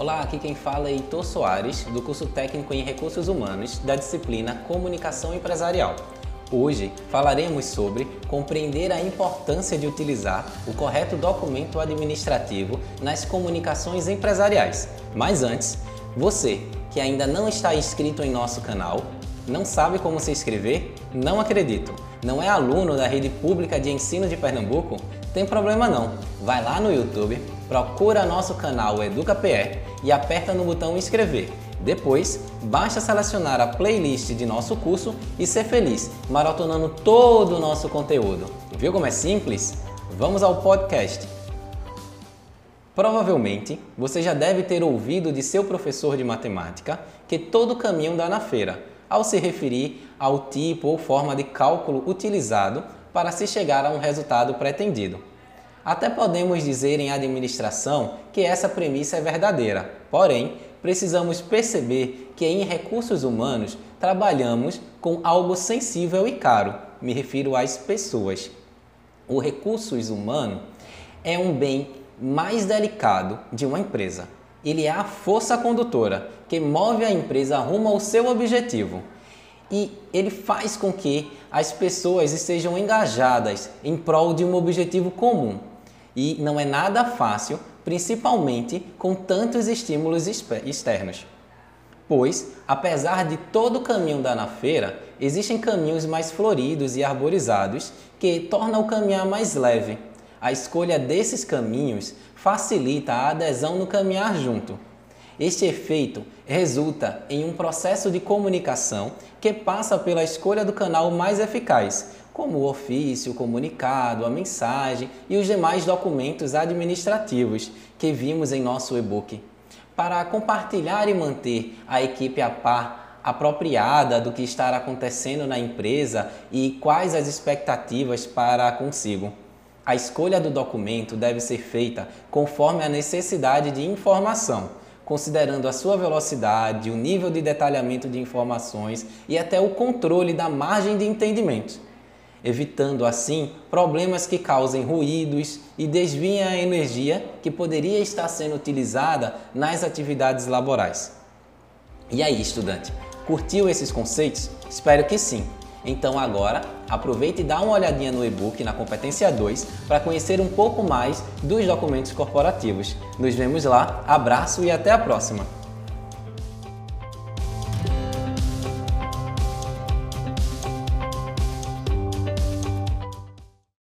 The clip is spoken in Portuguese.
Olá, aqui quem fala é Heitor Soares, do curso técnico em Recursos Humanos da disciplina Comunicação Empresarial. Hoje falaremos sobre compreender a importância de utilizar o correto documento administrativo nas comunicações empresariais. Mas antes, você que ainda não está inscrito em nosso canal, não sabe como se inscrever? Não acredito. Não é aluno da rede pública de ensino de Pernambuco? Tem problema não. Vai lá no YouTube, procura nosso canal EducaPE e aperta no botão inscrever. Depois, basta selecionar a playlist de nosso curso e ser feliz, maratonando todo o nosso conteúdo. Viu como é simples? Vamos ao podcast. Provavelmente, você já deve ter ouvido de seu professor de matemática que todo caminho dá na feira, ao se referir ao tipo ou forma de cálculo utilizado para se chegar a um resultado pretendido. Até podemos dizer em administração que essa premissa é verdadeira, porém, precisamos perceber que em recursos humanos trabalhamos com algo sensível e caro, me refiro às pessoas. O recursos humano é um bem mais delicado de uma empresa. Ele é a força condutora que move a empresa rumo ao seu objetivo e ele faz com que as pessoas estejam engajadas em prol de um objetivo comum e não é nada fácil, principalmente com tantos estímulos externos. Pois, apesar de todo o caminho dar na feira, existem caminhos mais floridos e arborizados que tornam o caminhar mais leve. A escolha desses caminhos facilita a adesão no caminhar junto. Este efeito resulta em um processo de comunicação que passa pela escolha do canal mais eficaz, como o ofício, o comunicado, a mensagem e os demais documentos administrativos que vimos em nosso e-book. Para compartilhar e manter a equipe a par apropriada do que está acontecendo na empresa e quais as expectativas para consigo. A escolha do documento deve ser feita conforme a necessidade de informação, considerando a sua velocidade, o nível de detalhamento de informações e até o controle da margem de entendimento evitando assim problemas que causem ruídos e desviem a energia que poderia estar sendo utilizada nas atividades laborais. E aí, estudante, curtiu esses conceitos? Espero que sim. Então agora, aproveite e dá uma olhadinha no e-book na competência 2 para conhecer um pouco mais dos documentos corporativos. Nos vemos lá, abraço e até a próxima!